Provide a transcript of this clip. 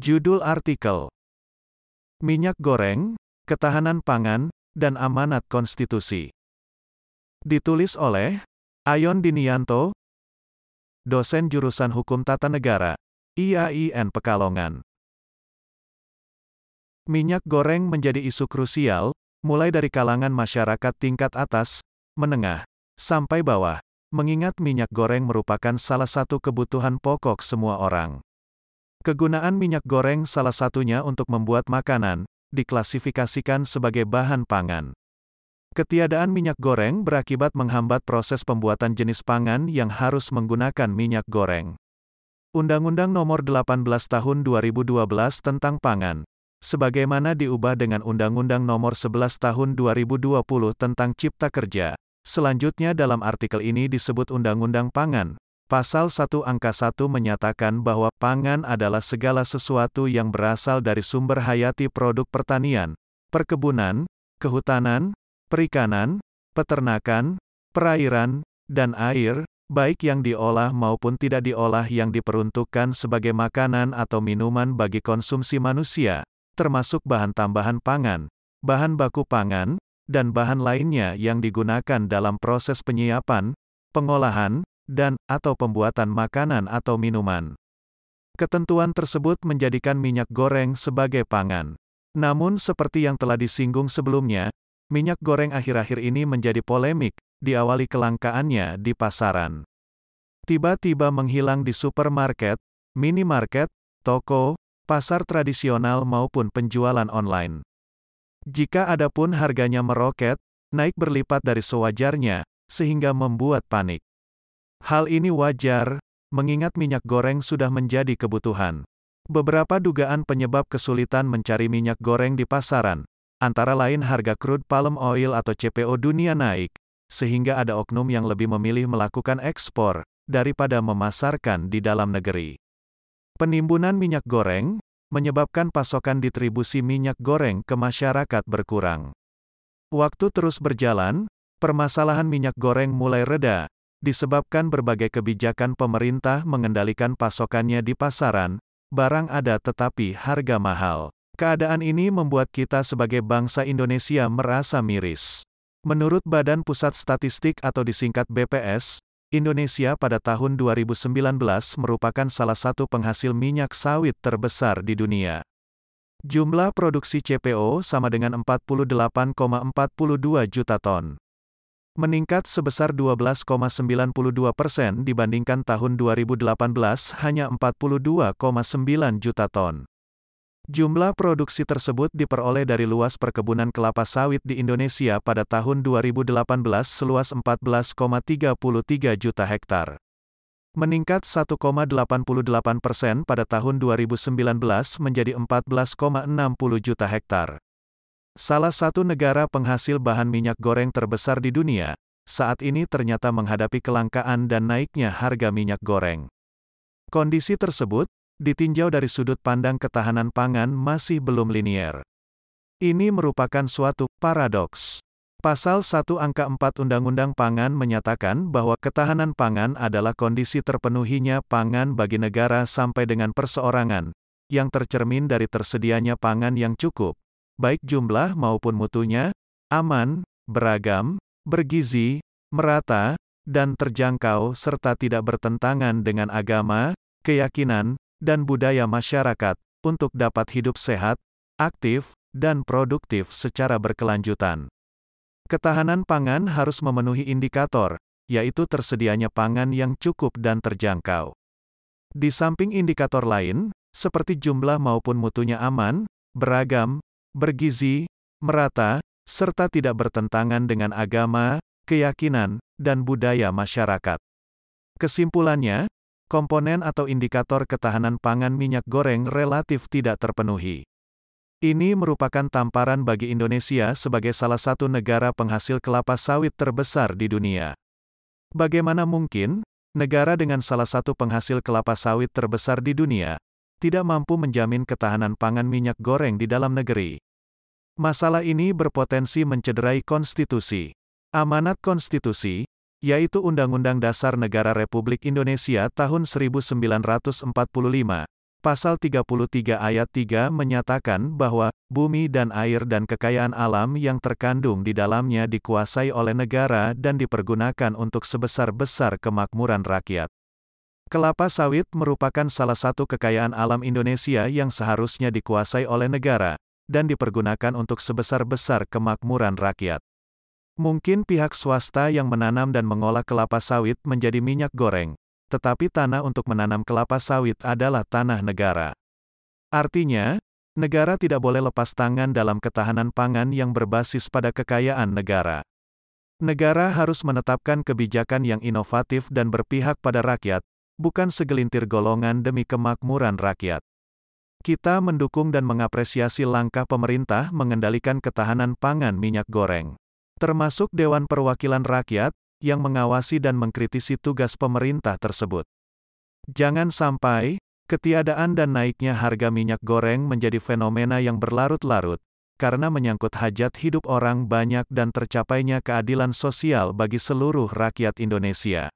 Judul artikel: Minyak goreng, ketahanan pangan, dan amanat konstitusi. Ditulis oleh Ayon Dinianto, dosen jurusan Hukum Tata Negara, IAIN Pekalongan. Minyak goreng menjadi isu krusial, mulai dari kalangan masyarakat tingkat atas, menengah, sampai bawah, mengingat minyak goreng merupakan salah satu kebutuhan pokok semua orang. Kegunaan minyak goreng salah satunya untuk membuat makanan, diklasifikasikan sebagai bahan pangan. Ketiadaan minyak goreng berakibat menghambat proses pembuatan jenis pangan yang harus menggunakan minyak goreng. Undang-Undang Nomor 18 Tahun 2012 tentang Pangan, sebagaimana diubah dengan Undang-Undang Nomor 11 Tahun 2020 tentang Cipta Kerja. Selanjutnya dalam artikel ini disebut Undang-Undang Pangan, Pasal 1 Angka 1 menyatakan bahwa pangan adalah segala sesuatu yang berasal dari sumber hayati produk pertanian, perkebunan, kehutanan, perikanan, peternakan, perairan, dan air, baik yang diolah maupun tidak diolah yang diperuntukkan sebagai makanan atau minuman bagi konsumsi manusia, termasuk bahan tambahan pangan, bahan baku pangan, dan bahan lainnya yang digunakan dalam proses penyiapan, pengolahan, dan atau pembuatan makanan atau minuman. Ketentuan tersebut menjadikan minyak goreng sebagai pangan. Namun seperti yang telah disinggung sebelumnya, minyak goreng akhir-akhir ini menjadi polemik, diawali kelangkaannya di pasaran. Tiba-tiba menghilang di supermarket, minimarket, toko, pasar tradisional maupun penjualan online. Jika ada pun harganya meroket, naik berlipat dari sewajarnya, sehingga membuat panik. Hal ini wajar, mengingat minyak goreng sudah menjadi kebutuhan. Beberapa dugaan penyebab kesulitan mencari minyak goreng di pasaran, antara lain harga crude palm oil atau CPO dunia naik, sehingga ada oknum yang lebih memilih melakukan ekspor, daripada memasarkan di dalam negeri. Penimbunan minyak goreng, menyebabkan pasokan distribusi minyak goreng ke masyarakat berkurang. Waktu terus berjalan, permasalahan minyak goreng mulai reda, disebabkan berbagai kebijakan pemerintah mengendalikan pasokannya di pasaran, barang ada tetapi harga mahal. Keadaan ini membuat kita sebagai bangsa Indonesia merasa miris. Menurut Badan Pusat Statistik atau disingkat BPS, Indonesia pada tahun 2019 merupakan salah satu penghasil minyak sawit terbesar di dunia. Jumlah produksi CPO sama dengan 48,42 juta ton meningkat sebesar 12,92 persen dibandingkan tahun 2018 hanya 42,9 juta ton. Jumlah produksi tersebut diperoleh dari luas perkebunan kelapa sawit di Indonesia pada tahun 2018 seluas 14,33 juta hektar. Meningkat 1,88 persen pada tahun 2019 menjadi 14,60 juta hektar. Salah satu negara penghasil bahan minyak goreng terbesar di dunia, saat ini ternyata menghadapi kelangkaan dan naiknya harga minyak goreng. Kondisi tersebut, ditinjau dari sudut pandang ketahanan pangan masih belum linier. Ini merupakan suatu paradoks. Pasal 1 angka 4 Undang-Undang Pangan menyatakan bahwa ketahanan pangan adalah kondisi terpenuhinya pangan bagi negara sampai dengan perseorangan, yang tercermin dari tersedianya pangan yang cukup, baik jumlah maupun mutunya, aman, beragam, bergizi, merata, dan terjangkau serta tidak bertentangan dengan agama, keyakinan, dan budaya masyarakat, untuk dapat hidup sehat, aktif, dan produktif secara berkelanjutan. Ketahanan pangan harus memenuhi indikator, yaitu tersedianya pangan yang cukup dan terjangkau. Di samping indikator lain, seperti jumlah maupun mutunya aman, beragam, bergizi, merata, serta tidak bertentangan dengan agama, keyakinan, dan budaya masyarakat. Kesimpulannya, komponen atau indikator ketahanan pangan minyak goreng relatif tidak terpenuhi. Ini merupakan tamparan bagi Indonesia sebagai salah satu negara penghasil kelapa sawit terbesar di dunia. Bagaimana mungkin negara dengan salah satu penghasil kelapa sawit terbesar di dunia tidak mampu menjamin ketahanan pangan minyak goreng di dalam negeri. Masalah ini berpotensi mencederai konstitusi. Amanat konstitusi, yaitu Undang-Undang Dasar Negara Republik Indonesia tahun 1945, Pasal 33 ayat 3 menyatakan bahwa bumi dan air dan kekayaan alam yang terkandung di dalamnya dikuasai oleh negara dan dipergunakan untuk sebesar-besar kemakmuran rakyat. Kelapa sawit merupakan salah satu kekayaan alam Indonesia yang seharusnya dikuasai oleh negara dan dipergunakan untuk sebesar-besar kemakmuran rakyat. Mungkin pihak swasta yang menanam dan mengolah kelapa sawit menjadi minyak goreng, tetapi tanah untuk menanam kelapa sawit adalah tanah negara. Artinya, negara tidak boleh lepas tangan dalam ketahanan pangan yang berbasis pada kekayaan negara. Negara harus menetapkan kebijakan yang inovatif dan berpihak pada rakyat, bukan segelintir golongan demi kemakmuran rakyat. Kita mendukung dan mengapresiasi langkah pemerintah mengendalikan ketahanan pangan minyak goreng, termasuk Dewan Perwakilan Rakyat, yang mengawasi dan mengkritisi tugas pemerintah tersebut. Jangan sampai, ketiadaan dan naiknya harga minyak goreng menjadi fenomena yang berlarut-larut, karena menyangkut hajat hidup orang banyak dan tercapainya keadilan sosial bagi seluruh rakyat Indonesia.